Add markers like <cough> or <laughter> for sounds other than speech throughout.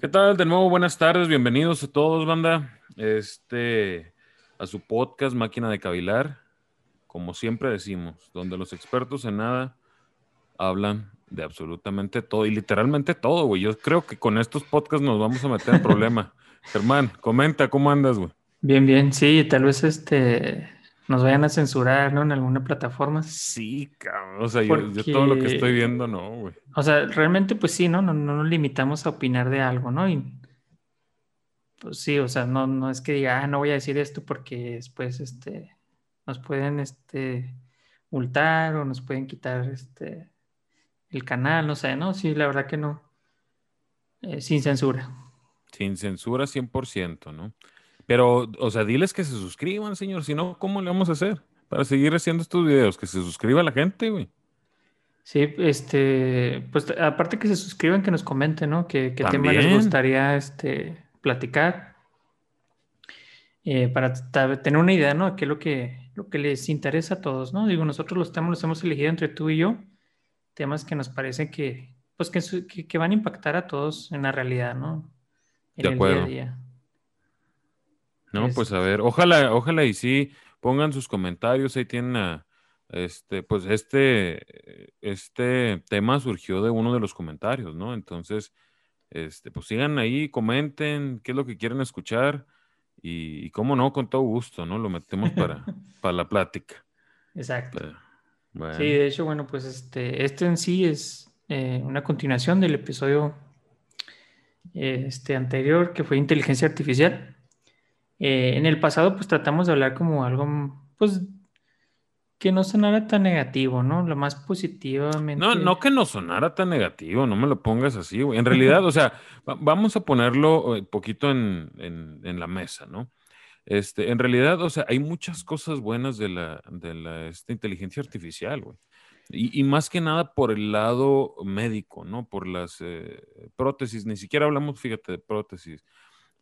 ¿Qué tal? De nuevo, buenas tardes, bienvenidos a todos, banda. Este, a su podcast Máquina de Cavilar, como siempre decimos, donde los expertos en nada hablan de absolutamente todo y literalmente todo, güey. Yo creo que con estos podcasts nos vamos a meter en problema. <laughs> Germán, comenta, ¿cómo andas, güey? Bien, bien, sí, tal vez este nos vayan a censurar, ¿no? En alguna plataforma. Sí, cabrón. O sea, yo, todo lo que estoy viendo, no, güey. O sea, realmente, pues sí, ¿no? No, no nos limitamos a opinar de algo, ¿no? Y pues sí, o sea, no, no es que diga, ah, no voy a decir esto porque después, este, nos pueden, este, multar o nos pueden quitar, este, el canal, no sé, ¿no? Sí, la verdad que no. Eh, sin censura. Sin censura 100%, ¿no? Pero, o sea, diles que se suscriban, señor. Si no, ¿cómo le vamos a hacer para seguir haciendo estos videos? Que se suscriba la gente, güey. Sí, este, pues aparte que se suscriban, que nos comenten, ¿no? ¿Qué, qué tema les gustaría este, platicar? Eh, para tener una idea, ¿no? qué es lo que, lo que les interesa a todos, ¿no? Digo, nosotros los temas los hemos elegido entre tú y yo, temas que nos parece que, pues, que, que van a impactar a todos en la realidad, ¿no? En de acuerdo. día a día. No, pues a ver, ojalá, ojalá y sí pongan sus comentarios, ahí tienen este, pues este, este tema surgió de uno de los comentarios, ¿no? Entonces, este, pues sigan ahí, comenten qué es lo que quieren escuchar y, cómo no, con todo gusto, ¿no? Lo metemos para, <laughs> para la plática. Exacto. Sí, de hecho, bueno, pues este, este en sí es eh, una continuación del episodio este anterior que fue inteligencia artificial. Eh, en el pasado, pues tratamos de hablar como algo, pues, que no sonara tan negativo, ¿no? Lo más positivamente. No, no que no sonara tan negativo, no me lo pongas así, güey. En realidad, o sea, vamos a ponerlo un eh, poquito en, la mesa, ¿no? Este, en realidad, o sea, hay muchas cosas buenas de la, de la esta inteligencia artificial, güey. Y, más que nada por el lado médico, ¿no? Por las eh, prótesis, ni siquiera hablamos, fíjate, de prótesis.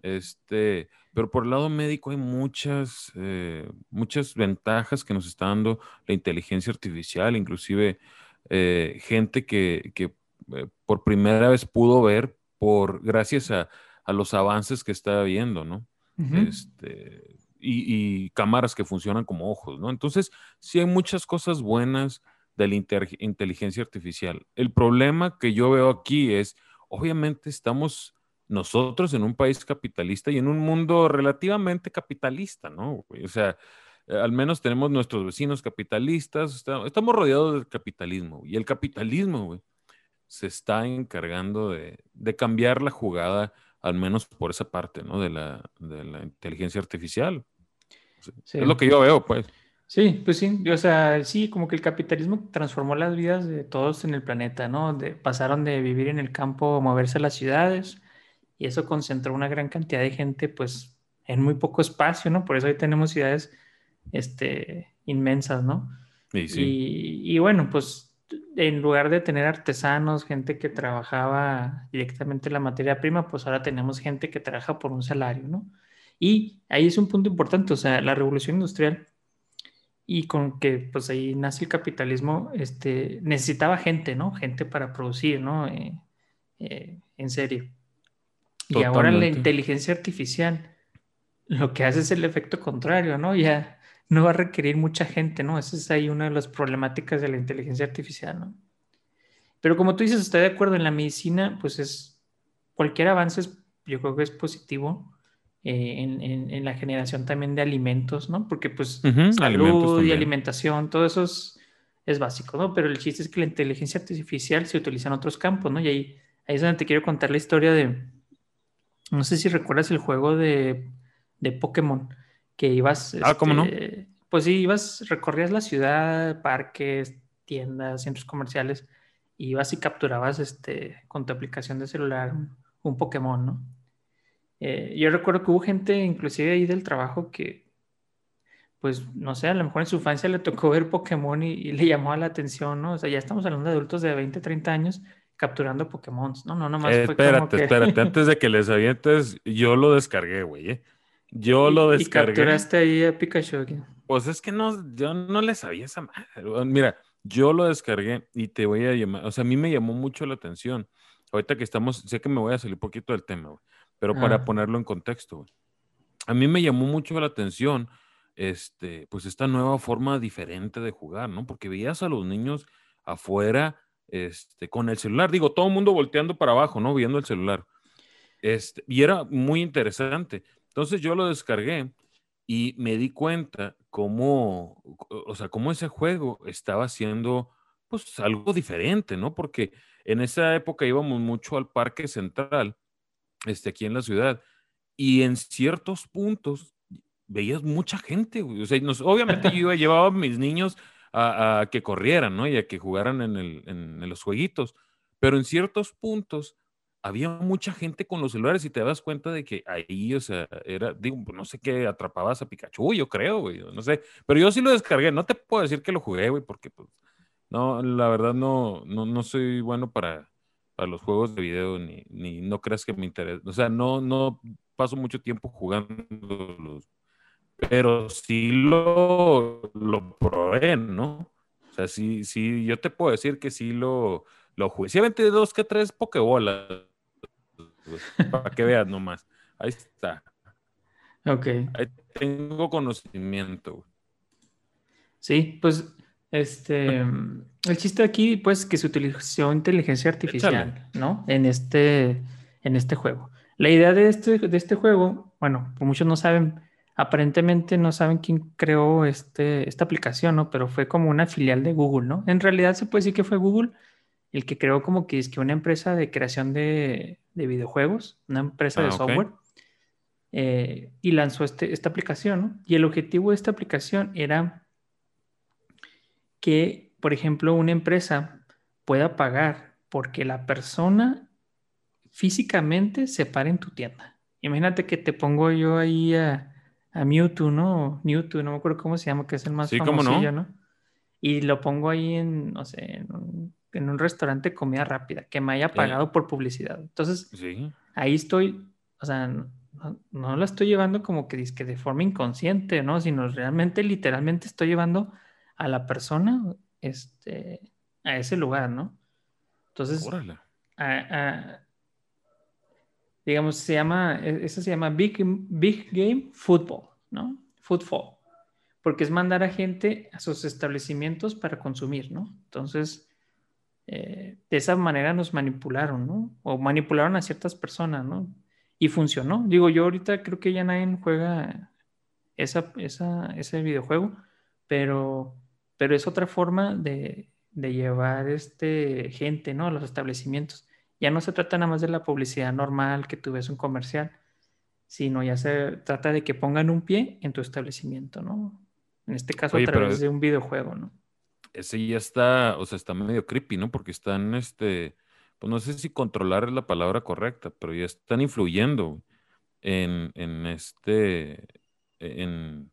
Este, pero por el lado médico hay muchas, eh, muchas ventajas que nos está dando la inteligencia artificial, inclusive eh, gente que, eh, por primera vez pudo ver por gracias a, los avances que está viendo, ¿no? este, y, cámaras que funcionan como ojos, ¿no? Entonces, sí hay muchas cosas buenas de la inteligencia artificial. El problema que yo veo aquí es, obviamente estamos nosotros en un país capitalista y en un mundo relativamente capitalista, ¿no? O sea, eh, al menos tenemos nuestros vecinos capitalistas, estamos rodeados del capitalismo y el capitalismo, güey, se está encargando de, cambiar la jugada, al menos por esa parte, ¿no? De la, inteligencia artificial. Es lo que yo veo, pues. Sí, pues sí, o sea, sí, como que el capitalismo transformó las vidas de todos en el planeta, ¿no? De, pasaron de vivir en el campo a moverse a las ciudades, y eso concentró una gran cantidad de gente pues en muy poco espacio, ¿no? Por eso hoy tenemos ciudades este, inmensas, ¿no? Y, bueno, pues en lugar de tener artesanos, gente que trabajaba directamente la materia prima, pues ahora tenemos gente que trabaja por un salario, ¿no? Y ahí es un punto importante, o sea, la revolución industrial y con que pues ahí nace el capitalismo, este, necesitaba gente, ¿no? Gente para producir, ¿no? Eh, eh, en serie. Y ahora la inteligencia artificial lo que hace es el efecto contrario, ¿no? Ya no va a requerir mucha gente, ¿no? Esa es ahí una de las problemáticas de la inteligencia artificial, ¿no? Pero como tú dices, estoy de acuerdo, en la medicina, pues es, cualquier avance yo creo que es positivo eh, en, la generación también de alimentos, ¿no? Porque pues salud y alimentación, todo eso es, es, básico, ¿no? Pero el chiste es que la inteligencia artificial se utiliza en otros campos, ¿no? Y ahí, ahí es donde te quiero contar la historia de, no sé si recuerdas el juego de, de Pokémon, que ibas... Ah, ¿cómo no? Este, pues sí, ibas, recorrías la ciudad, parques, tiendas, centros comerciales, y ibas y capturabas este, con tu aplicación de celular un, Pokémon, ¿no? Eh, yo recuerdo que hubo gente, inclusive ahí del trabajo, que, pues, no sé, a lo mejor en su infancia le tocó ver Pokémon y, y le llamó la atención, ¿no? O sea, ya estamos hablando de adultos de 20, 30 años capturando Pokémon. No, no, nomás eh, espérate, espérate. Antes de <laughs> que les avientes, yo lo descargué, güey. ¿eh? Yo lo descargué. Y capturaste ahí a Pikachu. Pues es que no, yo no le sabía esa madre. Mira, Yo lo descargué y te voy a llamar, o sea, a mí me llamó mucho la atención. Ahorita que estamos, sé que me voy a salir un poquito del tema, güey, pero para Ah. ponerlo en contexto, güey. A mí me llamó mucho la atención, este, pues esta nueva forma diferente de jugar, ¿no? Porque veías a los niños afuera, este, con el celular, digo, todo el mundo volteando para abajo, ¿no? Viendo el celular. Este, y era muy interesante. Entonces yo lo descargué y me di cuenta cómo, o sea, cómo ese juego estaba haciendo, pues, algo diferente, ¿no? Porque en esa época íbamos mucho al Parque Central, este, aquí en la ciudad, y en ciertos puntos veías mucha gente, güey. O sea, nos- obviamente yo <laughs> llevaba a mis niños a, que corrieran, ¿no? Y a que jugaran en, los jueguitos, pero en ciertos puntos había mucha gente con los celulares y te das cuenta de que ahí, o sea, era, digo, no sé qué, atrapabas a Pikachu, yo creo, güey, no sé, pero yo sí lo descargué, no te puedo decir que lo jugué, güey, porque pues, no, la verdad no, no, no soy bueno para, para los juegos de video, ni, ni no creas que me interesa, o sea, no, no paso mucho tiempo jugándolos, pero sí lo, lo probé, ¿no? O sea, sí, sí, yo te puedo decir que sí lo, lo jugué. Sí aventé dos que tres pokebolas, güey, para que veas nomás. Ahí está. Ok. Ahí tengo conocimiento, güey. Sí, pues este, el chiste aquí, pues, que se utilizó inteligencia artificial, ¿no? En este, en este juego. La idea de este, de este juego, bueno, pues muchos no saben, aparentemente no saben quién creó este, esta aplicación, ¿no? Pero fue como una filial de Google, ¿no? En realidad se puede decir que fue Google el que creó como que es que una empresa de creación de, de videojuegos, una empresa de Ah, software, eh, y lanzó este, esta aplicación, ¿no? Y el objetivo de esta aplicación era que, por ejemplo, una empresa pueda pagar porque la persona físicamente se pare en tu tienda. Imagínate que te pongo yo ahí a, a Mewtwo, ¿no? Mewtwo, no me acuerdo cómo se llama, que es el más Sí, no. famosillo, ¿no? Y lo pongo ahí en, no sé, en un, en un restaurante de comida rápida, que me haya Sí. pagado por publicidad. Entonces, Sí. ahí estoy, o sea, no, no la estoy llevando como que, dizque de forma inconsciente, ¿no? Sino realmente, literalmente estoy llevando a la persona este, a ese lugar, ¿no? Entonces, Órale. a- a- digamos, se llama, e- eso se llama Big, Big Game Football, ¿no? Football, porque es mandar a gente a sus establecimientos para consumir, ¿no? Entonces, eh, de esa manera nos manipularon, ¿no? O manipularon a ciertas personas, ¿no? Y funcionó. Digo, yo ahorita creo que ya nadie juega esa, esa, ese videojuego, pero, pero es otra forma de, de llevar este, gente, ¿no? A los establecimientos. Ya no se trata nada más de la publicidad normal que tú ves un comercial, sino ya se trata de que pongan un pie en tu establecimiento, ¿no? En este caso Oye, a pero- través de un videojuego, ¿no? Ese ya está, o sea, está medio creepy, ¿no? Porque están, este, pues no sé si controlar es la palabra correcta, pero ya están influyendo en, en este, en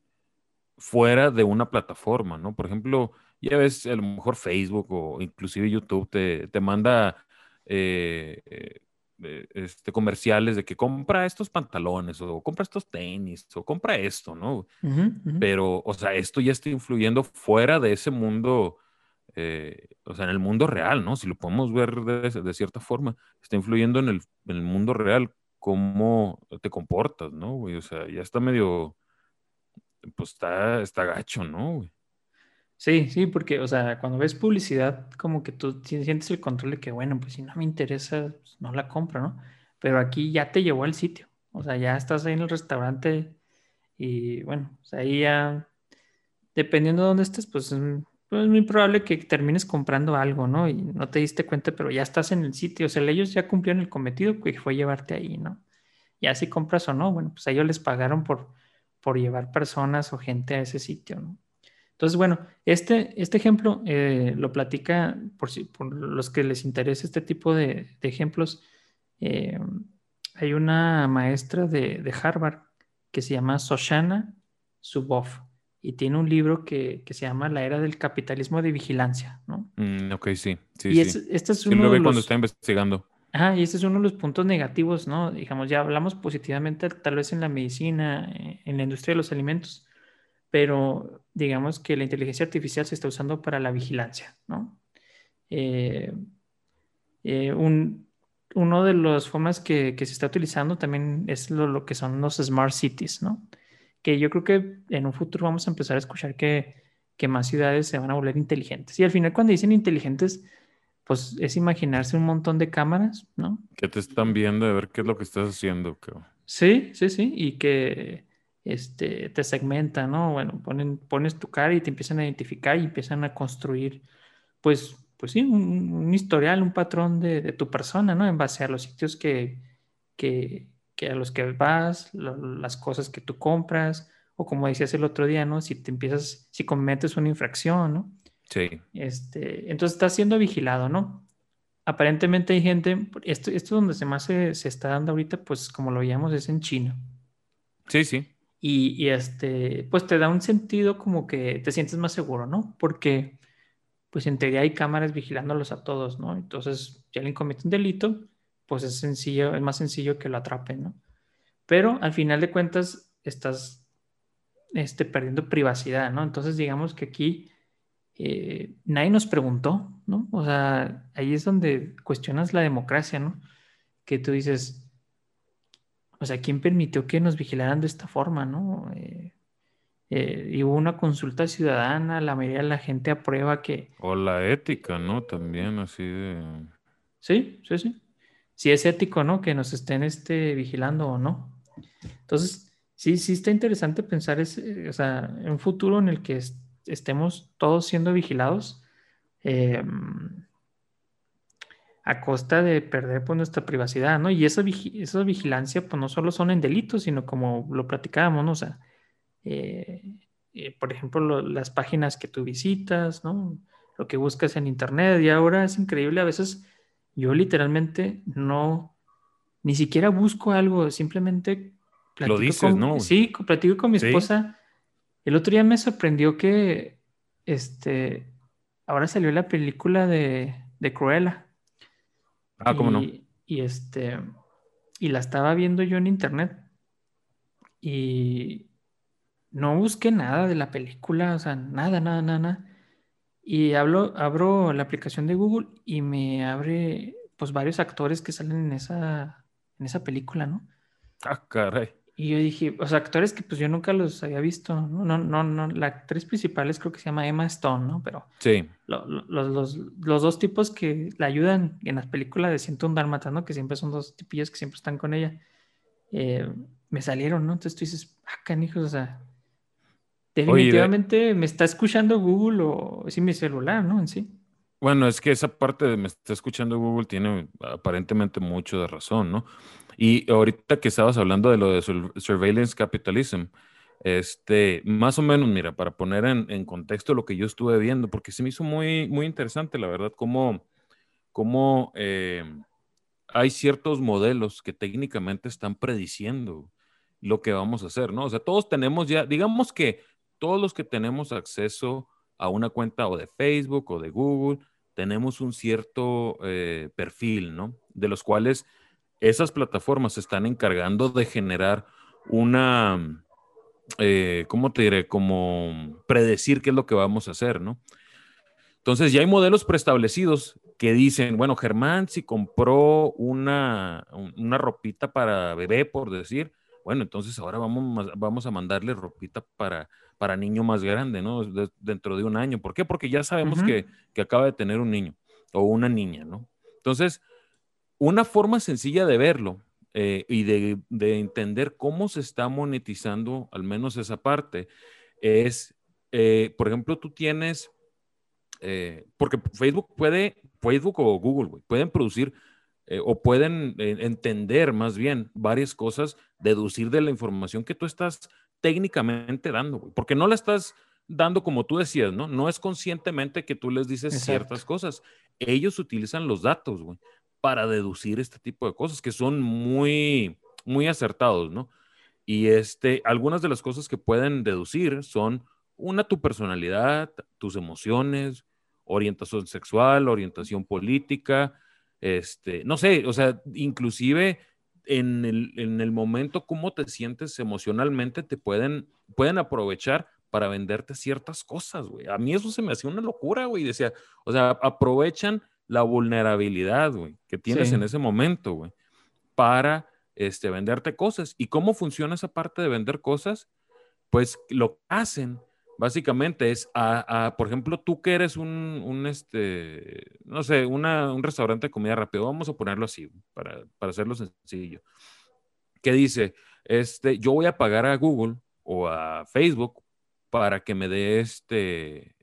fuera de una plataforma, ¿no? Por ejemplo, ya ves, a lo mejor Facebook o inclusive YouTube te, te manda eh, eh, este, comerciales de que compra estos pantalones o compra estos tenis o compra esto, ¿no? Pero, o sea, esto ya está influyendo fuera de ese mundo, eh, o sea, en el mundo real, ¿no? Si lo podemos ver de, de cierta forma, está influyendo en el, en el mundo real, cómo te comportas, ¿no, güey? O sea, ya está medio, pues está, está gacho, ¿no, güey? Sí, sí, porque, o sea, cuando ves publicidad, como que tú sientes el control de que, bueno, pues si no me interesa, pues, no la compro, ¿no? Pero aquí ya te llevó al sitio, o sea, ya estás ahí en el restaurante y, bueno, o sea, ahí ya, dependiendo de dónde estés, pues es pues, es muy probable que termines comprando algo, ¿no? Y no te diste cuenta, pero ya estás en el sitio, o sea, ellos ya cumplieron el cometido que fue llevarte ahí, ¿no? Ya si compras o no, bueno, pues ellos les pagaron por, por llevar personas o gente a ese sitio, ¿no? Entonces, bueno, este, este ejemplo eh, lo platica por, si, por los que les interesa este tipo de, de ejemplos. eh, hay una maestra de, de Harvard que se llama Shoshana Zuboff y tiene un libro que, que se llama La era del capitalismo de vigilancia, ¿no? Mm, ok, sí, sí, y sí. este es Sí uno de ve cuando los... está investigando. Ajá, y ese es uno de los puntos negativos, ¿no? Digamos, ya hablamos positivamente tal vez en la medicina, eh, en la industria de los alimentos, pero digamos que la inteligencia artificial se está usando para la vigilancia, ¿no? Eh, eh, un, uno de las formas que, se está utilizando también es lo, que son los smart cities, ¿no? Que yo creo que en un futuro vamos a empezar a escuchar que, que más ciudades se van a volver inteligentes. Y al final cuando dicen inteligentes, pues es imaginarse un montón de cámaras, ¿no? Que te están viendo de ver qué es lo que estás haciendo. Sí, sí, sí, y que este, te segmenta, ¿no? Bueno, ponen, pones tu cara y te empiezan a identificar y empiezan a construir, pues, pues sí, un, historial, un patrón de, tu persona, ¿no? En base a los sitios que, que, que a los que vas, las cosas que tú compras, o como decías el otro día, ¿no? Si te empiezas, si cometes una infracción, ¿no? Sí. Este, entonces está siendo vigilado, ¿no? Aparentemente hay gente, esto, esto donde se más se, está dando ahorita, pues como lo veíamos, es en China. Sí, sí. Y, este, pues te da un sentido como que te sientes más seguro, ¿no? Porque, pues en teoría hay cámaras vigilándolos a todos, ¿no? Entonces, si alguien comete un delito, pues es sencillo, es más sencillo que lo atrapen, ¿no? Pero al final de cuentas, estás este, perdiendo privacidad, ¿no? Entonces, digamos que aquí eh, nadie nos preguntó, ¿no? O sea, ahí es donde cuestionas la democracia, ¿no? Que tú dices, o sea, ¿quién permitió que nos vigilaran de esta forma, ¿no? Eh, eh, y hubo una consulta ciudadana, la mayoría de la gente aprueba que... O la ética, ¿no? También así de... Sí, sí, sí. Si es ético, ¿no? Que nos estén este, vigilando o no. Entonces, sí, sí está interesante pensar ese, o sea, en un futuro en el que estemos todos siendo vigilados em, a costa de perder pues, nuestra privacidad, ¿no? Y esa, esa vigilancia, pues no solo son en delitos, sino como lo platicábamos, ¿no? O sea, eh, eh, por ejemplo, las páginas que tú visitas, ¿no? Lo que buscas en internet y ahora es increíble, a veces yo literalmente no, ni siquiera busco algo, simplemente lo dices, ¿no? Sí, platico con mi esposa el otro día me sorprendió que este ahora salió la película de, de Cruella. Ah, ¿cómo no? Y este y la estaba viendo yo en internet y no busqué nada de la película, o sea, nada, nada, nada. Y hablo, abro la aplicación de Google y me abre pues varios actores que salen en esa, en esa película, ¿no? Ah, caray. Y yo dije, o sea, actores que pues yo nunca los había visto, ¿no? No, no, no, la actriz principal es creo que se llama Emma Stone, ¿no? Pero sí. los, los, los, dos tipos que la ayudan en las películas de Siento un Dálmata, ¿no? Que siempre son dos tipillos que siempre están con ella, eh, me salieron, ¿no? Entonces tú dices, ah, canijos, o sea, definitivamente me está escuchando Google o sí mi celular, ¿no? En sí. Bueno, es que esa parte de me está escuchando Google tiene aparentemente mucho de razón, ¿no? Y ahorita que estabas hablando de lo de surveillance capitalism, este, más o menos, mira, para poner en, contexto lo que yo estuve viendo, porque se me hizo muy, muy interesante, la verdad, cómo, cómo eh, hay ciertos modelos que técnicamente están prediciendo lo que vamos a hacer, ¿no? O sea, todos tenemos ya, digamos que todos los que tenemos acceso a una cuenta o de Facebook o de Google, tenemos un cierto eh, perfil, ¿no? De los cuales esas plataformas se están encargando de generar una, eh, ¿cómo te diré? Como predecir qué es lo que vamos a hacer, ¿no? Entonces ya hay modelos preestablecidos que dicen, bueno, Germán si compró una, una ropita para bebé, por decir, bueno, entonces ahora vamos, vamos a mandarle ropita para, para niño más grande, ¿no? dentro de un año. ¿Por qué? Porque ya sabemos que, que acaba de tener un niño o una niña, ¿no? Entonces, una forma sencilla de verlo eh, y de, entender cómo se está monetizando, al menos esa parte, es, eh, por ejemplo, tú tienes, eh, porque Facebook puede, Facebook o Google, pueden producir o pueden entender más bien varias cosas, deducir de la información que tú estás técnicamente dando, porque no la estás dando como tú decías, ¿no? No es conscientemente que tú les dices ciertas cosas. Ellos utilizan los datos, güey para deducir este tipo de cosas que son muy, muy acertados, ¿no? Y este, algunas de las cosas que pueden deducir son, una, tu personalidad, tus emociones, orientación sexual, orientación política, este, no sé, o sea, inclusive en el, en el momento cómo te sientes emocionalmente, te pueden, pueden aprovechar para venderte ciertas cosas, güey. A mí eso se me hacía una locura, güey. Decía, o sea, aprovechan la vulnerabilidad, güey, que tienes en ese momento, güey, para este, venderte cosas. ¿Y cómo funciona esa parte de vender cosas? Pues lo que hacen básicamente es, a, por ejemplo, tú que eres un, este, no sé, un restaurante de comida rápida, vamos a ponerlo así, para, para hacerlo sencillo, que dice, este, yo voy a pagar a Google o a Facebook para que me dé este,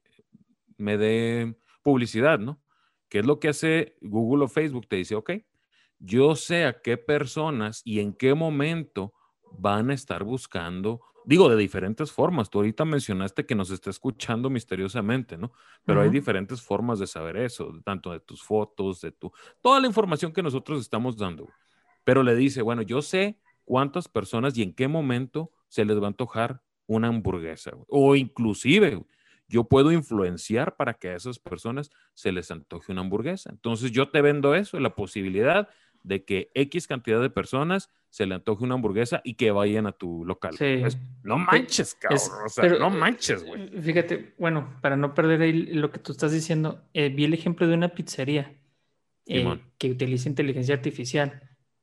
me dé publicidad, ¿no? ¿Qué es lo que hace Google o Facebook? Te dice, ok, yo sé a qué personas y en qué momento van a estar buscando, digo, de diferentes formas. Tú ahorita mencionaste que nos está escuchando misteriosamente, ¿no? Pero hay diferentes formas de saber eso, tanto de tus fotos, de tu, toda la información que nosotros estamos dando. Pero le dice, bueno, yo sé cuántas personas y en qué momento se les va a antojar una hamburguesa, o inclusive, yo puedo influenciar para que a esas personas se les antoje una hamburguesa. Entonces yo te vendo eso, la posibilidad de que X cantidad de personas se le antoje una hamburguesa y que vayan a tu local. no manches, cabrón. no manches, güey. Eh, fíjate, bueno, para no perder ahí lo que tú estás diciendo, eh, vi el ejemplo de una pizzería eh, que utiliza inteligencia artificial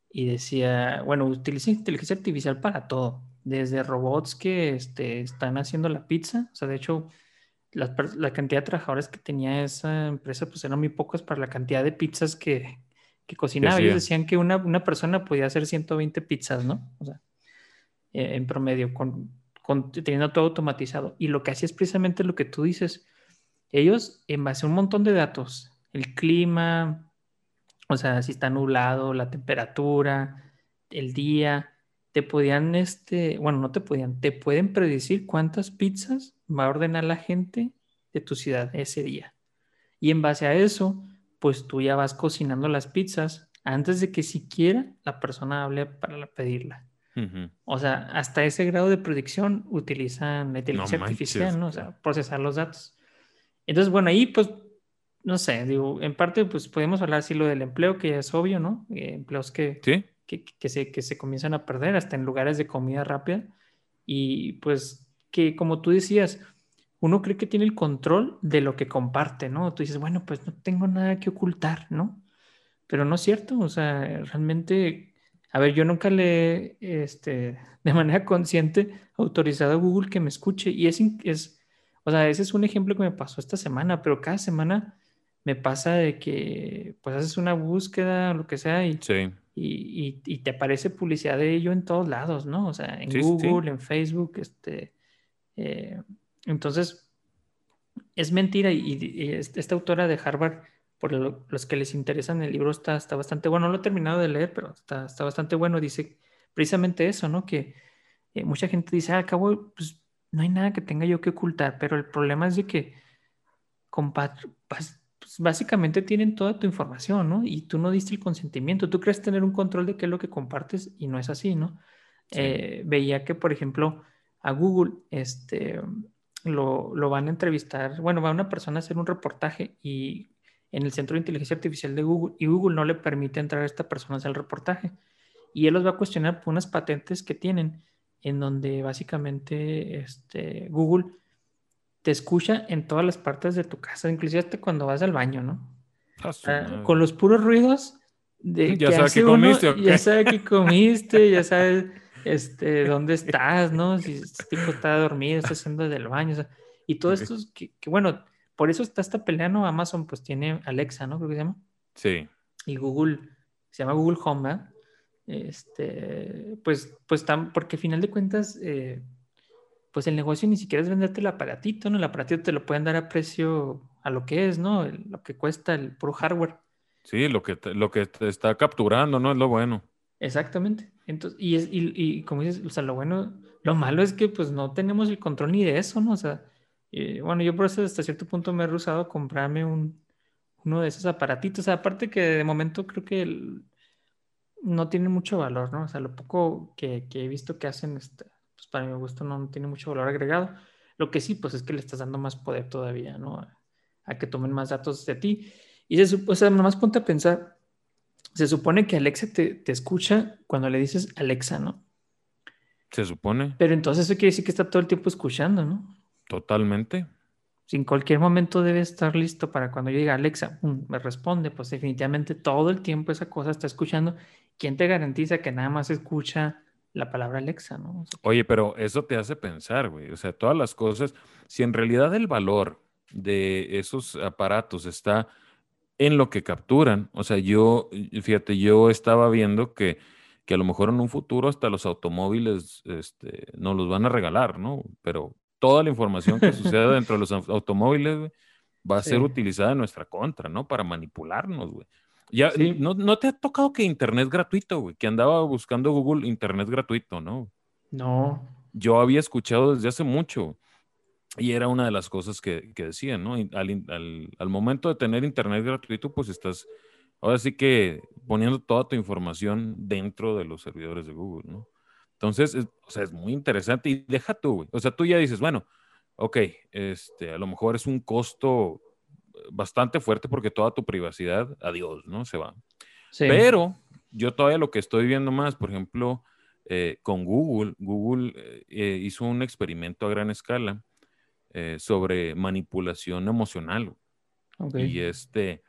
y decía, bueno, utiliza inteligencia artificial para todo, desde robots que este, están haciendo la pizza, o sea, de hecho, la, cantidad de trabajadores que tenía esa empresa, pues eran muy pocos para la cantidad de pizzas que, que cocinaba. Ellos decían que una, una, persona podía hacer 120 pizzas, ¿no? O sea, eh, en promedio, con, con, teniendo todo automatizado. Y lo que hacía es precisamente lo que tú dices. Ellos, en base a un montón de datos, el clima, o sea, si está nublado, la temperatura, el día, te podían, este, bueno, no te podían, te pueden predecir cuántas pizzas va a ordenar la gente de tu ciudad ese día. Y en base a eso, pues tú ya vas cocinando las pizzas antes de que siquiera la persona hable para pedirla. O sea, hasta ese grado de predicción utilizan la inteligencia artificial, ¿no? O sea, procesar los datos. Entonces, bueno, ahí pues, no sé, digo, en parte pues podemos hablar así lo del empleo, que ya es obvio, ¿no? Eh, empleos que, que, que, se, que se comienzan a perder hasta en lugares de comida rápida. Y pues que como tú decías, uno cree que tiene el control de lo que comparte, ¿no? Tú dices, bueno, pues no tengo nada que ocultar, ¿no? Pero no es cierto, o sea, realmente, a ver, yo nunca le, este, <laughs> de manera consciente, autorizado a Google que me escuche y es, es, o sea, ese es un ejemplo que me pasó esta semana, pero cada semana me pasa de que, pues, haces una búsqueda lo que sea y, y, y, te aparece publicidad de ello en todos lados, ¿no? O sea, en Google, en Facebook, este eh, entonces, es mentira y, esta autora de Harvard, por los que les interesan el libro, está, está bastante bueno. No lo he terminado de leer, pero está, está bastante bueno. Dice precisamente eso, ¿no? Que eh, mucha gente dice, ah, al cabo, pues no hay nada que tenga yo que ocultar, pero el problema es de que pues, básicamente tienen toda tu información, ¿no? Y tú no diste el consentimiento. Tú crees tener un control de qué es lo que compartes y no es así, ¿no? Eh, veía que, por ejemplo, a Google, este, lo, lo, van a entrevistar, bueno, va una persona a hacer un reportaje y en el Centro de Inteligencia Artificial de Google y Google no le permite entrar a esta persona a hacer el reportaje. Y él los va a cuestionar por unas patentes que tienen, en donde básicamente este, Google te escucha en todas las partes de tu casa, inclusive hasta cuando vas al baño, ¿no? Ah, con los puros ruidos de <laughs> ya sabes que comiste, ya sabe que comiste, ya sabes este, ¿dónde estás? ¿No? Si este tipo está dormido, está haciendo del baño. y todo esto es que, bueno, por eso está esta pelea, ¿no? Amazon pues tiene Alexa, ¿no? Creo que se llama. Sí. Y Google, se llama Google Home, ¿verdad? Este, pues, pues tan, porque al final de cuentas, eh, pues el negocio ni siquiera es venderte el aparatito, ¿no? El aparatito te lo pueden dar a precio a lo que es, ¿no? lo que cuesta el puro hardware. Sí, lo que, lo que te está capturando, ¿no? Es lo bueno. Exactamente. Entonces, y, es, y, y, como dices, o sea, lo bueno, lo malo es que pues no tenemos el control ni de eso, ¿no? O sea, eh, bueno, yo por eso hasta cierto punto me he rusado a comprarme un, uno de esos aparatitos. aparte que de momento creo que no tiene mucho valor, ¿no? O sea, lo poco que, que he visto que hacen, este, pues para mi gusto no, tiene mucho valor agregado. Lo que sí, pues es que le estás dando más poder todavía, ¿no? A, que tomen más datos de ti. Y se, o sea, nomás ponte a pensar, se supone que Alexa te, escucha cuando le dices Alexa, ¿no? Se supone. Pero entonces eso quiere decir que está todo el tiempo escuchando, ¿no? Totalmente. Si en cualquier momento debe estar listo para cuando yo diga Alexa, me responde, pues definitivamente todo el tiempo esa cosa está escuchando. ¿Quién te garantiza que nada más escucha la palabra Alexa, ¿no? Oye, pero eso te hace pensar, güey. O sea, todas las cosas, si en realidad el valor de esos aparatos está en lo que capturan, o sea, yo, fíjate, yo estaba viendo que, que a lo mejor en un futuro hasta los automóviles este, nos los van a regalar, ¿no? Pero toda la información que suceda <laughs> dentro de los automóviles, va a ser utilizada en nuestra contra, ¿no? Para manipularnos, güey. Ya, no, te ha tocado que internet gratuito, güey, que andaba buscando Google internet gratuito, ¿no? No. Yo había escuchado desde hace mucho y era una de las cosas que, decían, ¿no? Al, momento de tener internet gratuito, pues estás, ahora sí que poniendo toda tu información dentro de los servidores de Google, ¿no? Entonces, o sea, es muy interesante y deja tú, güey. O sea, tú ya dices, bueno, ok, este, a lo mejor es un costo bastante fuerte porque toda tu privacidad, adiós, ¿no? Se va. Pero yo todavía lo que estoy viendo más, por ejemplo, eh, con Google, Google eh, hizo un experimento a gran escala eh, sobre manipulación emocional. Y este,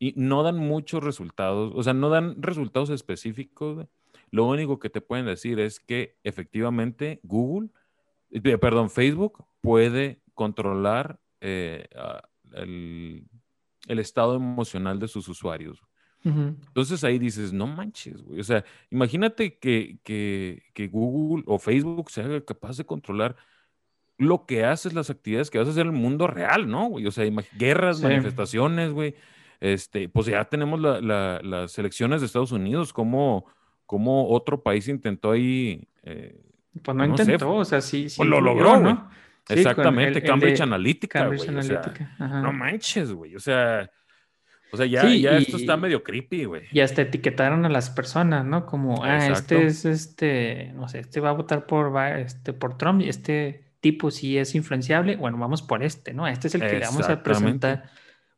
y no dan muchos resultados, o sea, no dan resultados específicos. Lo único que te pueden decir es que efectivamente Google, perdón, Facebook puede controlar el, estado emocional de sus usuarios. Entonces ahí dices, no manches, güey. O sea, imagínate que, Google o Facebook sea capaz de controlar lo que haces, las actividades que vas a hacer en el mundo real, ¿no? O sea, guerras, manifestaciones, güey. Este, pues ya tenemos las elecciones de Estados Unidos, como, como otro país intentó ahí. Eh, pues no, intentó, o sea, sí, sí. Pues lo logró, ¿no? Exactamente, Cambridge Analytica, güey. no manches, güey. O sea, o sea, ya, ya esto está medio creepy, güey. Y hasta etiquetaron a las personas, ¿no? Como, ah, este es este, no sé, este va a votar por, este, por Trump y este tipo sí es influenciable. Bueno, vamos por este, ¿no? Este es el que le vamos a presentar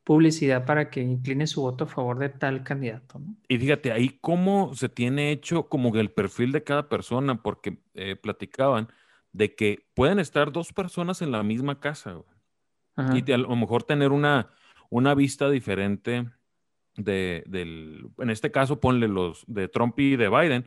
publicidad para que incline su voto a favor de tal candidato, ¿no? Y fíjate, ahí cómo se tiene hecho como el perfil de cada persona, porque eh, platicaban de que pueden estar dos personas en la misma casa y a lo mejor tener una, una vista diferente de, del, en este caso ponle los de Trump y de Biden,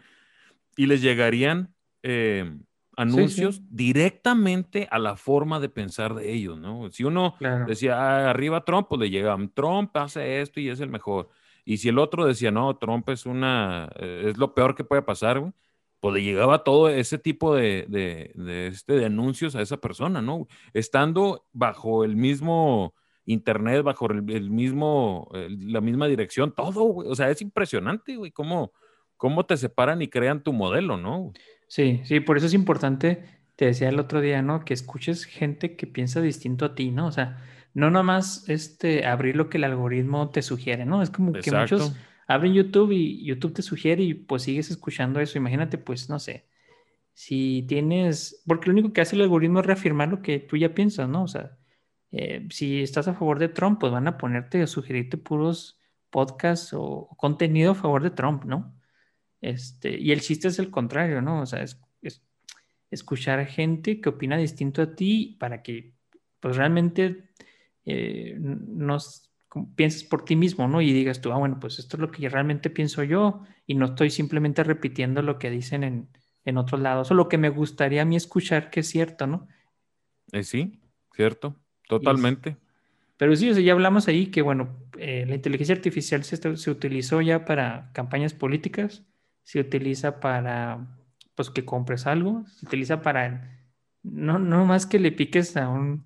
y les llegarían eh, anuncios directamente a la forma de pensar de ellos, ¿no? Si uno decía, ah, arriba Trump, pues le llegaban, Trump hace esto y es el mejor. Y si el otro decía, no, Trump es una, eh, es lo peor que puede pasar, güey, pues le llegaba todo ese tipo de, de, este, de anuncios a esa persona, ¿no? Estando bajo el mismo internet, bajo el, mismo, la misma dirección, todo, güey. O sea, es impresionante, güey, cómo, cómo te separan y crean tu modelo, ¿no? Sí, sí, por eso es importante, te decía el otro día, ¿no? Que escuches gente que piensa distinto a ti, ¿no? O sea, no nomás este, abrir lo que el algoritmo te sugiere, ¿no? Es como que muchos abren YouTube y YouTube te sugiere y pues sigues escuchando eso. Imagínate, pues, no sé, si tienes, porque lo único que hace el algoritmo es reafirmar lo que tú ya piensas, ¿no? O sea, eh, si estás a favor de Trump, pues van a ponerte a sugerirte puros podcasts o, contenido a favor de Trump, ¿no? Este, y el chiste es el contrario, ¿no? O sea, es, escuchar a gente que opina distinto a ti para que, pues realmente eh, nos pienses por ti mismo, ¿no? Y digas tú, ah, bueno, pues esto es lo que realmente pienso yo y no estoy simplemente repitiendo lo que dicen en, en otros lados o lo que me gustaría a mí escuchar que es cierto, ¿no? Eh, sí, cierto, totalmente. pero sí, ya hablamos ahí que, bueno, eh, la inteligencia artificial se, se, utilizó ya para campañas políticas, se utiliza para, pues, que compres algo, se utiliza para, no, no más que le piques a un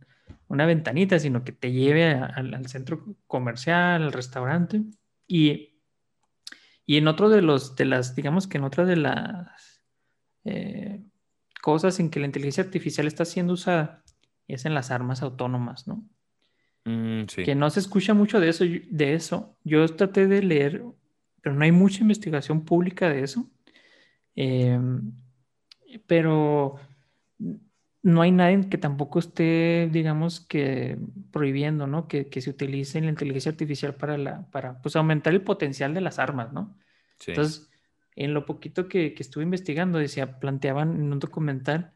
una ventanita, sino que te lleve al centro comercial, al restaurante. Y, y en otro de los, de las, digamos que en otra de las eh, cosas en que la inteligencia artificial está siendo usada es en las armas autónomas, ¿no? Mm, que no se escucha mucho de eso, de eso. Yo traté de leer, pero no hay mucha investigación pública de eso. Em, pero no hay nadie que tampoco esté, digamos, que prohibiendo, ¿no? Que, se utilice la inteligencia artificial para, la, para pues, aumentar el potencial de las armas, ¿no? Entonces, en lo poquito que, estuve investigando, decía, planteaban en un documental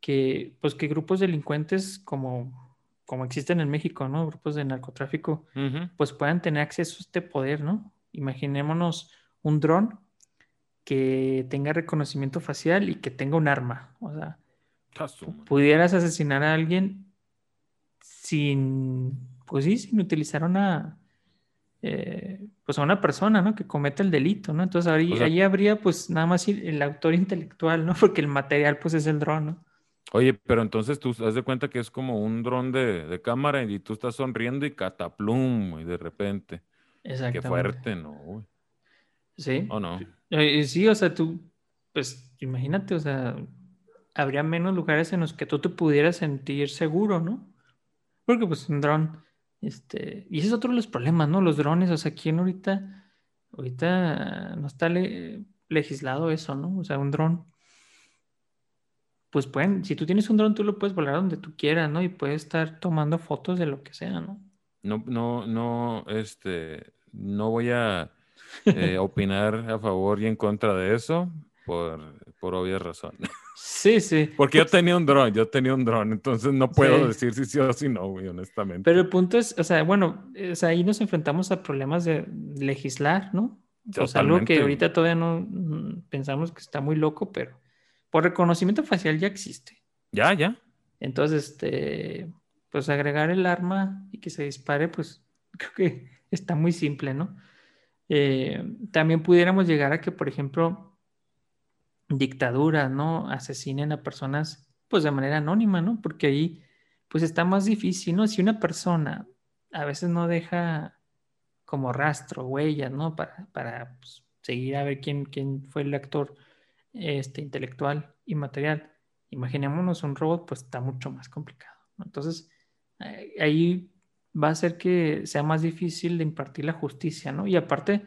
que, pues, que grupos delincuentes como, como existen en México, ¿no? Grupos de narcotráfico, pues puedan tener acceso a este poder, ¿no? Imaginémonos un dron que tenga reconocimiento facial y que tenga un arma. O sea, pudieras asesinar a alguien sin, pues sí, sin utilizar una, eh, pues a una persona, ¿no? Que cometa el delito, ¿no? Entonces ahí, habría pues nada más el autor intelectual, ¿no? <laughs> Porque el material pues es el dron, ¿no? Oye, pero entonces tú das de cuenta que es como un dron de, cámara y tú estás sonriendo y cataplum y de repente. Qué fuerte, ¿no? Sí. ¿O no? Eh, sí, o sea, tú, pues imagínate, o sea, habría menos lugares en los que tú te pudieras sentir seguro, ¿no? Porque pues un dron este, y ese es otro de los problemas, ¿no? Los drones, o sea, ¿quién ahorita, ahorita no está legislado eso, ¿no? O sea, un dron, pues pueden, si tú tienes un dron, tú lo puedes volar donde tú quieras, ¿no? Y puedes estar tomando fotos de lo que sea, ¿no? No, no, no, este, no voy a eh, <laughs> opinar a favor y en contra de eso por, por obvias razones. Sí, sí. Porque yo tenía un dron, yo tenía un dron, entonces no puedo decir si sí o si no, güey, honestamente. Pero el punto es, o sea, bueno, o sea, ahí nos enfrentamos a problemas de legislar, ¿no? O sea, algo que ahorita todavía no mm, pensamos que está muy loco, pero por reconocimiento facial ya existe. Ya, ya. Entonces, este, pues agregar el arma y que se dispare, pues creo que está muy simple, ¿no? Eh, también pudiéramos llegar a que, por ejemplo, dictaduras, ¿no? Asesinen a personas, pues de manera anónima, ¿no? Porque ahí, pues está más difícil, ¿no? Si una persona a veces no deja como rastro, huellas, ¿no? Para, para pues, seguir a ver quién, quién fue el actor este, intelectual y material. Imaginémonos un robot, pues está mucho más complicado. Entonces, ahí va a ser que sea más difícil de impartir la justicia, ¿no? Y aparte,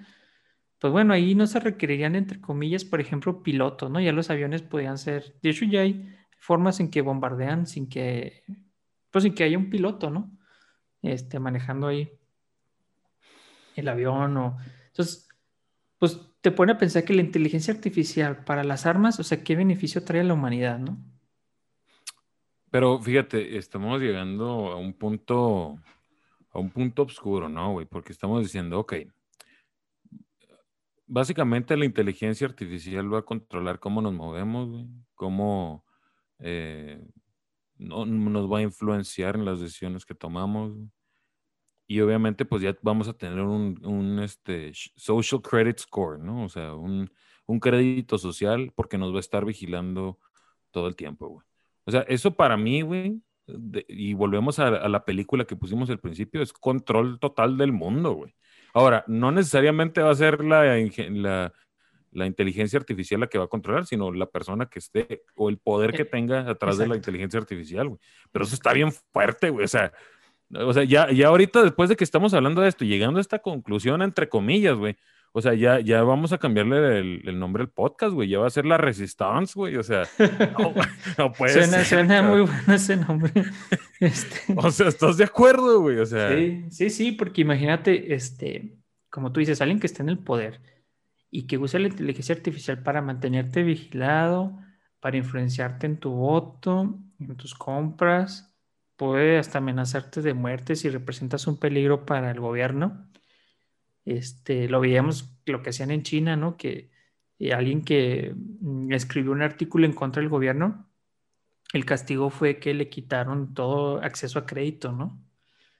pues bueno, ahí no se requerirían, entre comillas, por ejemplo, pilotos, ¿no? Ya los aviones podían ser, de hecho ya hay formas en que bombardean sin que, pues sin que haya un piloto, ¿no? Este, manejando ahí el avión o... Entonces, pues te pone a pensar que la inteligencia artificial para las armas, o sea, ¿qué beneficio trae a la humanidad, no? Pero fíjate, estamos llegando a un punto, a un punto oscuro, ¿no, güey? Porque estamos diciendo, ok, básicamente la inteligencia artificial va a controlar cómo nos movemos, cómo eh, no, nos va a influenciar en las decisiones que tomamos. Y obviamente pues ya vamos a tener un, este, social credit score, ¿no? O sea, un, crédito social porque nos va a estar vigilando todo el tiempo, güey. O sea, eso para mí, güey, y volvemos a, a, la película que pusimos al principio, es control total del mundo, güey. Ahora, no necesariamente va a ser la, la, inteligencia artificial la que va a controlar, sino la persona que esté o el poder que eh, tenga atrás de la inteligencia artificial, güey. Pero eso está bien fuerte, güey. O sea, o sea ya, ya ahorita, después de que estamos hablando de esto, llegando a esta conclusión, entre comillas, güey, o sea, ya, ya vamos a cambiarle el, nombre al podcast, güey. Ya va a ser la Resistance, güey. O sea, no, <laughs> <laughs> puede suena, Suena muy bueno ese nombre. <laughs> Este o sea, ¿estás de acuerdo, güey? O sea... Sí, sí, sí, porque imagínate, este, como tú dices, alguien que está en el poder y que usa la inteligencia artificial para mantenerte vigilado, para influenciarte en tu voto, en tus compras, puede hasta amenazarte de muerte si representas un peligro para el gobierno este, lo veíamos lo que hacían en China, ¿no? Que eh, alguien que mm, escribió un artículo en contra del gobierno, el castigo fue que le quitaron todo acceso a crédito, ¿no?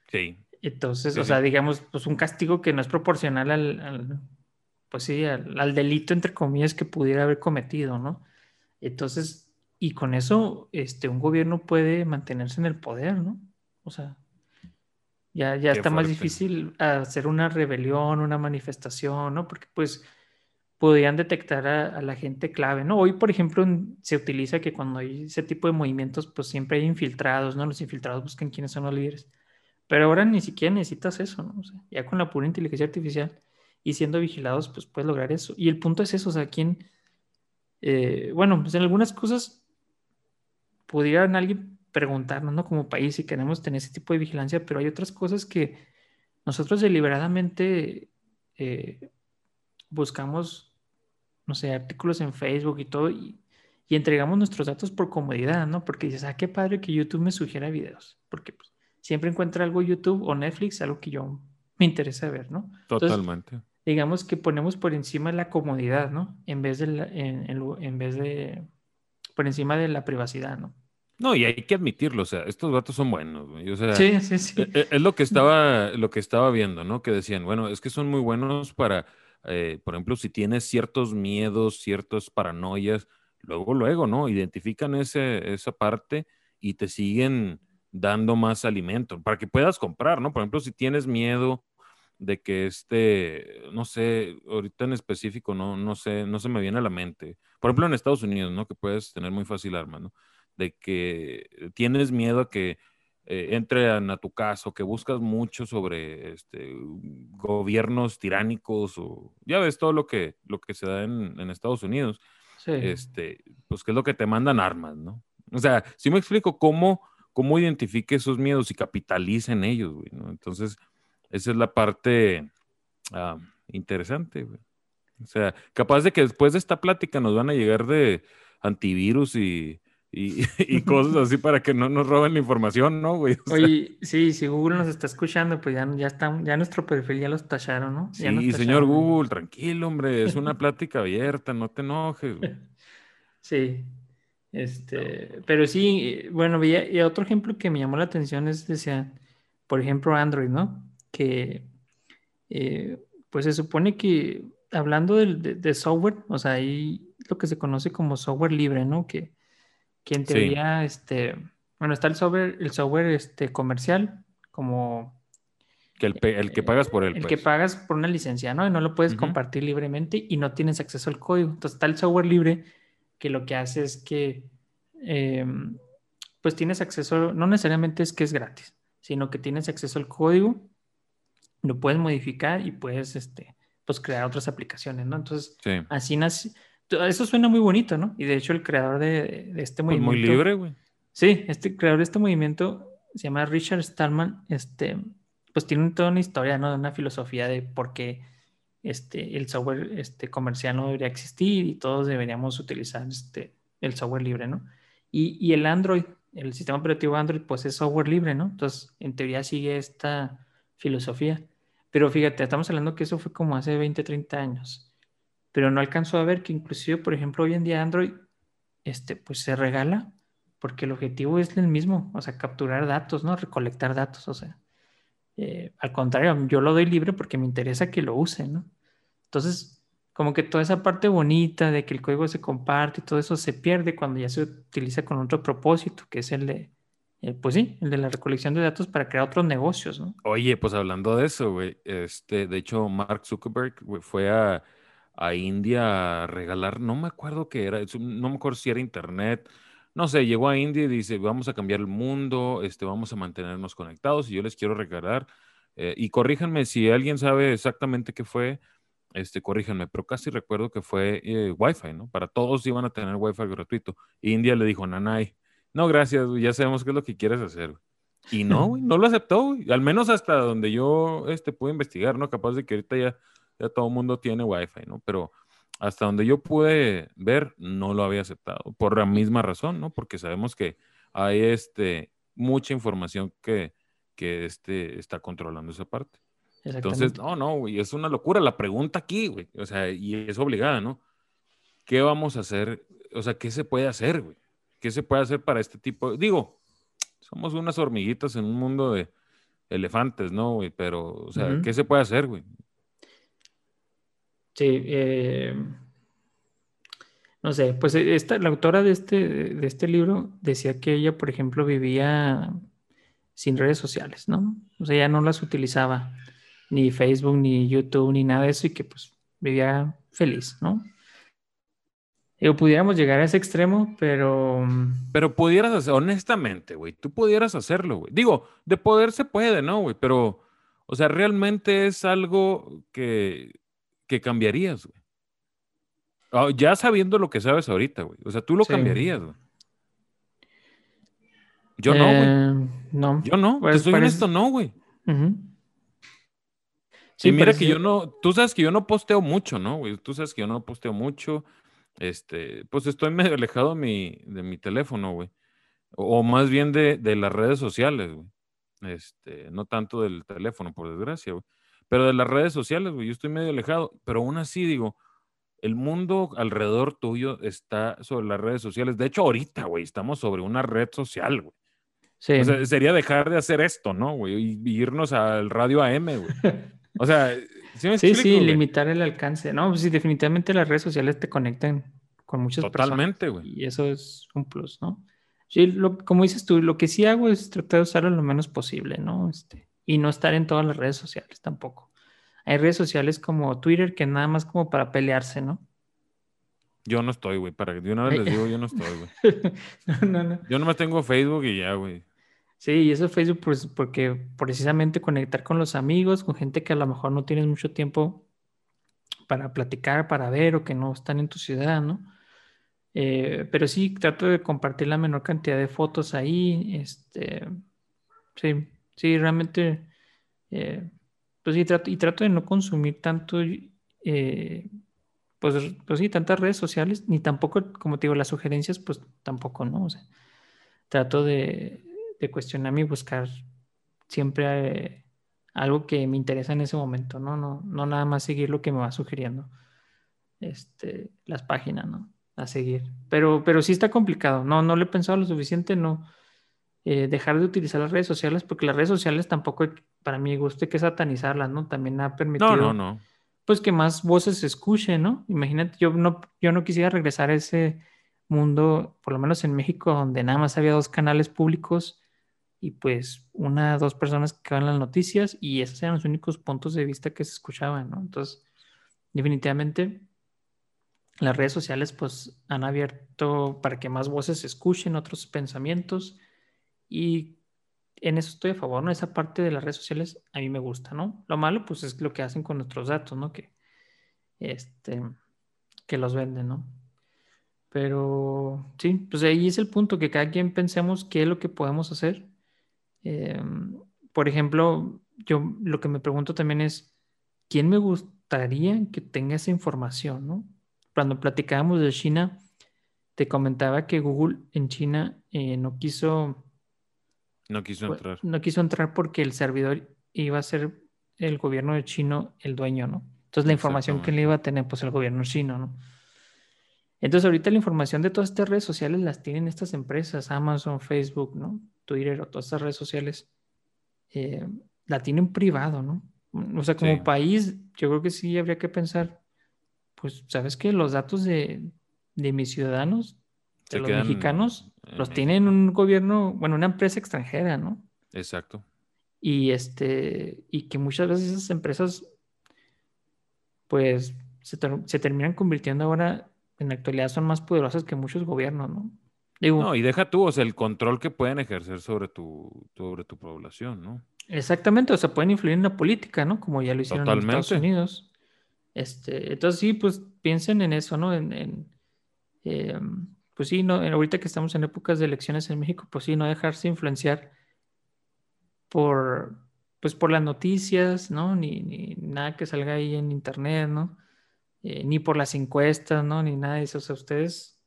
Sí. Entonces, o sea, digamos, pues un castigo que no es proporcional al, pues sí, al, delito, entre comillas, que pudiera haber cometido, ¿no? Entonces, y con eso, este, un gobierno puede mantenerse en el poder, ¿no? O sea, ya, ya está más difícil hacer una rebelión, una manifestación, ¿no? Porque pues podrían detectar a, la gente clave, ¿no? Hoy, por ejemplo, se utiliza que cuando hay ese tipo de movimientos, pues siempre hay infiltrados, ¿no? Los infiltrados buscan quiénes son los líderes. Pero ahora ni siquiera necesitas eso, ¿no? O sea, ya con la pura inteligencia artificial y siendo vigilados, pues puedes lograr eso. Y el punto es eso, o sea, quién, eh, bueno, pues en algunas cosas pudieran alguien preguntarnos, ¿no? Como país si queremos tener ese tipo de vigilancia, pero hay otras cosas que nosotros deliberadamente eh, buscamos, no sé, artículos en Facebook y todo, y, y entregamos nuestros datos por comodidad, ¿no? Porque dices, ah, qué padre que YouTube me sugiera videos, porque pues, siempre encuentra algo YouTube o Netflix, algo que yo me interesa ver, ¿no? Totalmente. digamos que ponemos por encima la comodidad, ¿no? En vez de, en, en, vez de, por encima de la privacidad, ¿no? No, y hay que admitirlo, o sea, estos datos son buenos, O sea, sí, sí, sí. E, e, es, lo que estaba, lo que estaba viendo, ¿no? Que decían, bueno, es que son muy buenos para, eh, por ejemplo, si tienes ciertos miedos, ciertas paranoias, luego, luego, ¿no? Identifican ese, esa parte y te siguen dando más alimento para que puedas comprar, ¿no? Por ejemplo, si tienes miedo de que este, no sé, ahorita en específico, no, no sé, no se me viene a la mente. Por ejemplo, en Estados Unidos, ¿no? Que puedes tener muy fácil armas, ¿no? De que tienes miedo a que eh, entren a tu casa o que buscas mucho sobre este, gobiernos tiránicos o ya ves todo lo que, lo que se da en, en Estados Unidos. Este, pues que es lo que te mandan armas, ¿no? O sea, si me explico cómo, cómo identifique esos miedos y capitaliza en ellos, güey, ¿no? Entonces, esa es la parte ah, interesante, güey. O sea, capaz de que después de esta plática nos van a llegar de antivirus y, <laughs> y, cosas así para que no nos roben la información, ¿no, güey? <laughs> Oye, sí, si Google nos está escuchando, pues ya, ya, está, ya nuestro perfil ya los tacharon, ¿no? sí, señor Google, tranquilo, hombre, es una plática abierta, no te enojes, güey. <laughs> Sí, este, pero sí, bueno, y otro ejemplo que me llamó la atención es, decía, por ejemplo, Android, ¿no? Que, eh, pues se supone que, hablando de, de software, o sea, hay lo que se conoce como software libre, ¿no? Que que en teoría, este, bueno, está el software, el software este, comercial, como... Que el, el que pagas por él. El que pues. pagas por una licencia, ¿no? Y no lo puedes compartir libremente y no tienes acceso al código. Entonces está el software libre que lo que hace es que, em, pues tienes acceso, no necesariamente es que es gratis, sino que tienes acceso al código, lo puedes modificar y puedes, este, pues crear otras aplicaciones, ¿no? Entonces, así nace eso suena muy bonito, ¿no? Y de hecho el creador de, este pues movimiento... muy libre, güey. Sí, este creador de este movimiento se llama Richard Stallman, este, pues tiene toda una historia, ¿no? Una filosofía de por qué este, el software este, comercial no debería existir y todos deberíamos utilizar este, el software libre, ¿no? Y, y el Android, el sistema operativo Android, pues es software libre, ¿no? Entonces, en teoría sigue esta filosofía. Pero fíjate, estamos hablando que eso fue como hace 20, 30 años pero no alcanzó a ver que inclusive, por ejemplo, hoy en día Android, este, pues se regala porque el objetivo es el mismo, o sea, capturar datos, ¿no? Recolectar datos, o sea, eh, al contrario, yo lo doy libre porque me interesa que lo use, ¿no? Entonces, como que toda esa parte bonita de que el código se comparte y todo eso se pierde cuando ya se utiliza con otro propósito, que es el de, eh, pues sí, el de la recolección de datos para crear otros negocios, ¿no? Oye, pues hablando de eso, este, de hecho, Mark Zuckerberg fue a a India a regalar, no me acuerdo qué era, no me acuerdo si era internet, no sé, llegó a India y dice, vamos a cambiar el mundo, este, vamos a mantenernos conectados y yo les quiero regalar, eh, y corríjanme si alguien sabe exactamente qué fue, este, corríjanme, pero casi recuerdo que fue eh, Wi-Fi, ¿no? Para todos iban a tener Wi-Fi gratuito. India le dijo, Nanay, no, gracias, ya sabemos qué es lo que quieres hacer. Y no, no lo aceptó, al menos hasta donde yo este, pude investigar, ¿no? Capaz de que ahorita ya ya todo el mundo tiene Wi-Fi, ¿no? Pero hasta donde yo pude ver, no lo había aceptado, por la misma razón, ¿no? Porque sabemos que hay este, mucha información que, que este, está controlando esa parte. Entonces, no, no, güey, es una locura la pregunta aquí, güey. O sea, y es obligada, ¿no? ¿Qué vamos a hacer? O sea, ¿qué se puede hacer, güey? ¿Qué se puede hacer para este tipo? Digo, somos unas hormiguitas en un mundo de elefantes, ¿no, güey? Pero, o sea, ¿qué se puede hacer, güey? Sí, eh, no sé, pues eh, esta, la autora de este, de este libro decía que ella, por ejemplo, vivía sin redes sociales, ¿no? O sea, ella no las utilizaba, ni Facebook, ni YouTube, ni nada de eso, y que pues vivía feliz, ¿no? Yo pudiéramos llegar a ese extremo, pero... Pero pudieras hacer, honestamente, güey, tú pudieras hacerlo, güey. Digo, de poder se puede, ¿no, güey? Pero, o sea, realmente es algo que que cambiarías, güey? Ah, ya sabiendo lo que sabes ahorita, güey. O sea, tú lo cambiarías, güey. Yo no, güey. Eh, no. Yo no. Pues Te soy honesto, no, güey. Sí, mira que yo no, tú sabes que yo no posteo mucho, ¿no, güey? Tú sabes que yo no posteo mucho. este, pues estoy medio alejado de mi, de mi teléfono, güey. O, más bien de, de, las redes sociales, güey. Este, no tanto del teléfono, por desgracia, güey. Pero de las redes sociales, güey, yo estoy medio alejado. Pero aún así, digo, el mundo alrededor tuyo está sobre las redes sociales. De hecho, ahorita, güey, estamos sobre una red social, güey. Sí. O sea, sería dejar de hacer esto, ¿no, güey? Y irnos al radio AM, güey. <laughs> O sea, sí, sí, limitar el alcance. No, pues sí, definitivamente las redes sociales te conectan con muchas Totalmente, güey. Y eso es un plus, ¿no? Sí, lo, como dices tú, lo que sí hago es tratar de usarlo lo menos posible, ¿no? Este, y no estar en todas las redes sociales tampoco. Hay redes sociales como Twitter que nada más como para pelearse, ¿no? Yo no estoy, güey. Para que de una vez les digo, yo no estoy, güey. <laughs> no, no, no. Yo nomás tengo Facebook y ya, güey. Sí, y eso es Facebook pues, porque precisamente conectar con los amigos, con gente que a lo mejor no tienes mucho tiempo para platicar, para ver o que no están en tu ciudad, ¿no? Eh, pero sí, trato de compartir la menor cantidad de fotos ahí. Este, sí, sí, realmente, eh, pues sí, trato, y trato de no consumir tanto, eh, pues, pues sí, tantas redes sociales, ni tampoco, como te digo, las sugerencias, pues tampoco, ¿no? O sea, trato de, cuestionarme y buscar siempre algo que me interesa en ese momento, ¿no? No, no nada más seguir lo que me va sugiriendo este, las páginas, ¿no? A seguir. Pero, pero sí está complicado, no, no le he pensado lo suficiente, no. Eh, dejar de utilizar las redes sociales, porque las redes sociales tampoco, para mí, guste que satanizarlas, ¿no? También ha permitido, no, no, no. pues que más voces se escuchen, ¿no? Imagínate, yo no, yo no quisiera regresar a ese mundo, por lo menos en México, donde nada más había dos canales públicos y pues una, dos personas que van las noticias y esos eran los únicos puntos de vista que se escuchaban, ¿no? Entonces, definitivamente las redes sociales pues han abierto para que más voces se escuchen, otros pensamientos y en eso estoy a favor, ¿no? Esa parte de las redes sociales a mí me gusta, ¿no? Lo malo pues es lo que hacen con nuestros datos, ¿no? Que, este, que los venden, ¿no? Pero sí, pues ahí es el punto, que cada quien pensemos qué es lo que podemos hacer Em, por ejemplo, yo lo que me pregunto también es, ¿quién me gustaría que tenga esa información? ¿no? Cuando platicábamos de China, te comentaba que Google en China eh, no quiso... No quiso entrar. No quiso entrar porque el servidor iba a ser el gobierno de chino el dueño, ¿no? Entonces la información que le iba a tener, pues el gobierno chino, ¿no? Entonces ahorita la información de todas estas redes sociales las tienen estas empresas, Amazon, Facebook, ¿no? Twitter o todas estas redes sociales, eh, la tienen privado, ¿no? O sea, como país, yo creo que sí habría que pensar, pues, ¿sabes qué? Los datos de, mis ciudadanos, los mexicanos, los tienen un gobierno, bueno, una empresa extranjera, ¿no? Exacto. Y este, y que muchas veces esas empresas, pues, se, se terminan convirtiendo ahora, en la actualidad son más poderosas que muchos gobiernos, ¿no? no, y deja tú, o sea, el control que pueden ejercer sobre tu, sobre tu población, ¿no? Exactamente, o sea, pueden influir en la política, ¿no? Como ya lo hicieron en Estados Unidos. Este, entonces sí, pues piensen en eso, ¿no? En, em, pues sí, no, ahorita que estamos en épocas de elecciones en México, pues sí, no dejarse influenciar por, pues por las noticias, ¿no? Ni, nada que salga ahí en internet, ¿no? Eh, ni por las encuestas, ¿no? Ni nada de eso. O sea, ustedes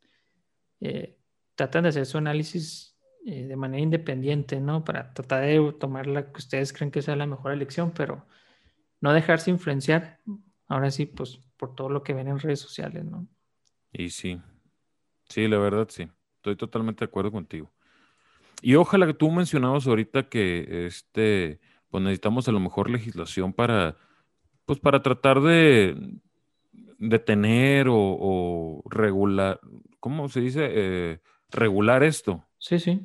eh, tratan de hacer su análisis eh, de manera independiente, ¿no? Para tratar de tomar la que ustedes creen que sea la mejor elección, pero no dejarse influenciar, ahora sí, pues por todo lo que ven en redes sociales, ¿no? Y sí, sí, la verdad sí, estoy totalmente de acuerdo contigo. Y ojalá que tú mencionabas ahorita que este, pues necesitamos a lo mejor legislación para, pues para tratar de detener o, o regular, ¿cómo se dice? Eh, regular esto. Sí, sí.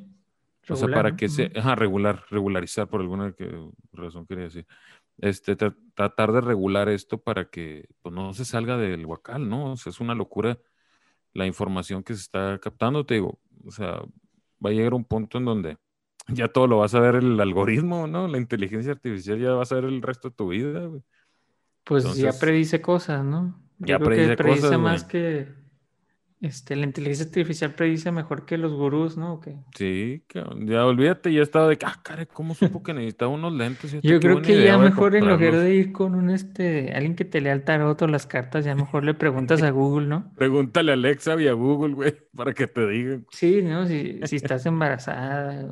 o sea, para que se, ajá, regular, regularizar por alguna razón quería decir. Este, tratar de regular esto para que pues, no se salga del huacal, ¿no? O sea, es una locura la información que se está captando, te digo, o sea, va a llegar un punto en donde <clears throat> ya todo lo vas a ver el algoritmo, ¿no? La inteligencia artificial ya va a ver el resto de tu vida, Pues ya predice cosas, ¿no? ya predice, cosas, más que Este, la inteligencia artificial predice mejor que los gurús, ¿no? Sí, ya olvídate, ya estaba de que, ah, cara, ¿cómo supo que necesitaba unos lentes? Yo creo que ya mejor en lugar de ir con un este, alguien que te lea el tarot o las cartas, ya mejor le preguntas a Google, ¿no? <laughs> Pregúntale a Alexa y a Google, güey, <laughs> para que te digan. Sí, ¿no? Si, si estás embarazada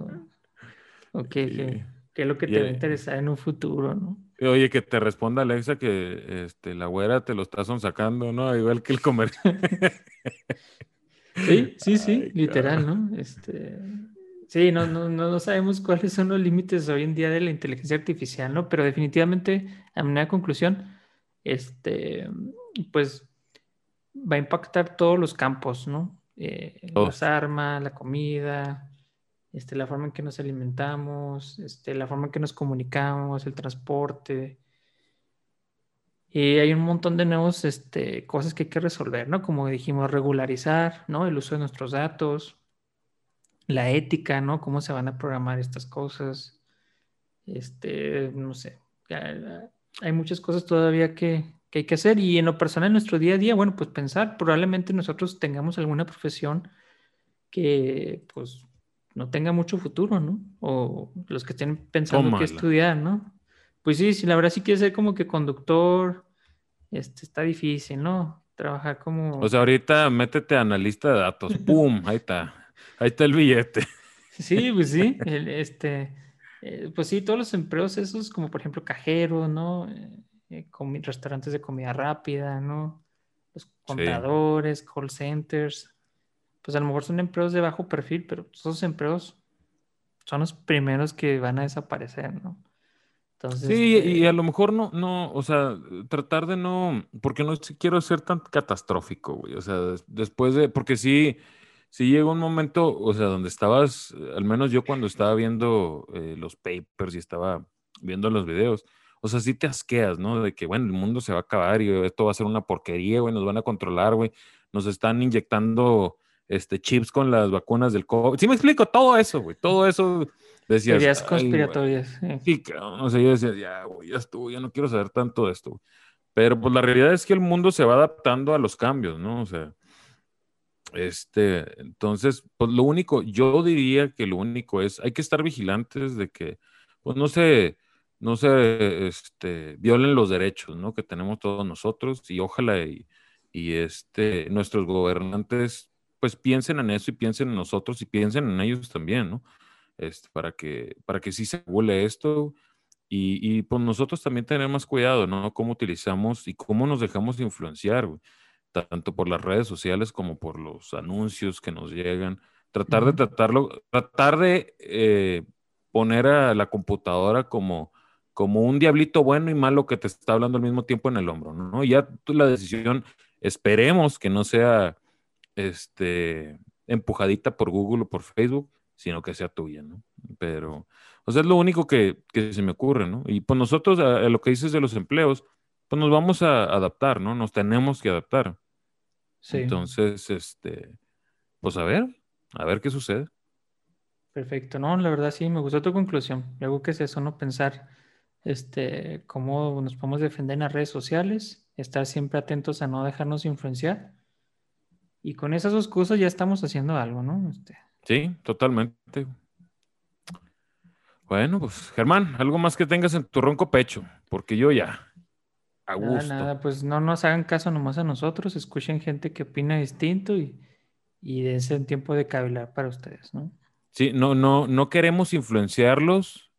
o, qué, qué, es lo que te va a interesar en un futuro, ¿no? Oye, que te responda Alexa que este, la güera te lo está sacando, ¿no? Igual que el comer. <laughs> sí, sí, sí, literal, ¿no? Este, sí, no, no, no sabemos cuáles son los límites hoy en día de la inteligencia artificial, ¿no? Pero definitivamente, a manera de conclusión, este, pues va a impactar todos los campos, ¿no? Eh, las armas, la comida, este, la forma en que nos alimentamos, este, la forma en que nos comunicamos, el transporte. Y hay un montón de nuevas este, cosas que hay que resolver, ¿no? Como dijimos, regularizar, ¿no? El uso de nuestros datos, la ética, ¿no? Cómo se van a programar estas cosas. Este, no sé. Hay muchas cosas todavía que, que hay que hacer. Y en lo personal, en nuestro día a día, bueno, pues pensar, probablemente nosotros tengamos alguna profesión que, pues, no tenga mucho futuro, ¿no? O los que estén pensando que estudiar, ¿no? Pues sí, sí, la verdad sí quiere ser como que conductor, este, está difícil, ¿no? Trabajar como... O sea, ahorita métete a analista de datos, <laughs> ¡pum! Ahí está, ahí está el billete. <laughs> Sí, pues sí, <laughs> este, eh, pues sí, todos los empleos esos, como por ejemplo cajero, ¿no? Eh, eh restaurantes de comida rápida, ¿no? Los contadores, call centers, pues a lo mejor son empleos de bajo perfil, pero esos empleos son los primeros que van a desaparecer, ¿no? Entonces, sí, y eh, a lo mejor no, no, o sea, tratar de no, porque no quiero ser tan catastrófico, güey, o sea, después de, porque sí, sí llegó un momento, o sea, donde estabas, al menos yo cuando estaba viendo eh, los papers y estaba viendo los videos, o sea, sí te asqueas, ¿no? De que, bueno, el mundo se va a acabar y esto va a ser una porquería, güey, nos van a controlar, güey, nos están inyectando este, chips con las vacunas del COVID. Sí me explico, todo eso, güey, todo eso decías. Teorías conspiratorias. Sí, o sea, yo decía, ya, güey, ya estuvo, ya no quiero saber tanto de esto. Pero pues la realidad es que el mundo se va adaptando a los cambios, ¿no? O sea, este, entonces, pues lo único, yo diría que lo único es, hay que estar vigilantes de que, pues no se, no se, este, violen los derechos, ¿no? Que tenemos todos nosotros y ojalá y, y este, nuestros gobernantes pues piensen en eso y piensen en nosotros y piensen en ellos también, ¿no? Este, para, que, para que sí se regule esto y, y pues nosotros también tener más cuidado, ¿no? Cómo utilizamos y cómo nos dejamos influenciar, tanto por las redes sociales como por los anuncios que nos llegan. Tratar de tratarlo, tratar de eh, poner a la computadora como, como un diablito bueno y malo que te está hablando al mismo tiempo en el hombro, ¿no? Ya la decisión, esperemos que no sea este, empujadita por Google o por Facebook, sino que sea tuya, ¿no? Pero, o sea, es lo único que, se me ocurre, ¿no? Y pues nosotros, a, lo que dices de los empleos, pues nos vamos a adaptar, ¿no? Nos tenemos que adaptar. Sí. Entonces, este, pues a ver, a ver qué sucede. Perfecto, no, la verdad sí, me gustó tu conclusión. Luego que es eso, ¿no? Pensar este, cómo nos podemos defender en las redes sociales, estar siempre atentos a no dejarnos influenciar y con esas dos cosas ya estamos haciendo algo, ¿no? Este... Sí, totalmente. Bueno, pues Germán, algo más que tengas en tu ronco pecho, porque yo ya, a gusto. Nada, nada, pues no nos hagan caso nomás a nosotros, escuchen gente que opina distinto y, y dense un tiempo de cavilar para ustedes, ¿no? Sí, no, no, no queremos influenciarlos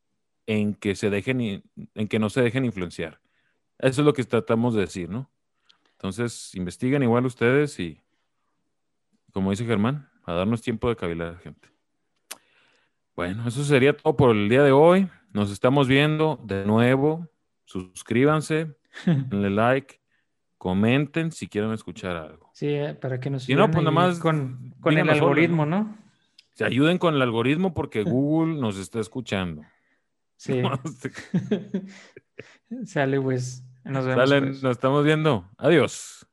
en que se dejen, en que no se dejen influenciar. Eso es lo que tratamos de decir, ¿no? Entonces, investiguen igual ustedes y como dice Germán, a darnos tiempo de cavilar, gente. Bueno, eso sería todo por el día de hoy. Nos estamos viendo de nuevo. Suscríbanse, <laughs> denle like, comenten si quieren escuchar algo. Sí, eh, para que nos si no, pues nada más con, con el algoritmo, ¿no? Se ayuden con el algoritmo porque <laughs> Google nos está escuchando. Sí. <laughs> Sale, pues. Nos vemos. Sale, pues. nos estamos viendo. Adiós.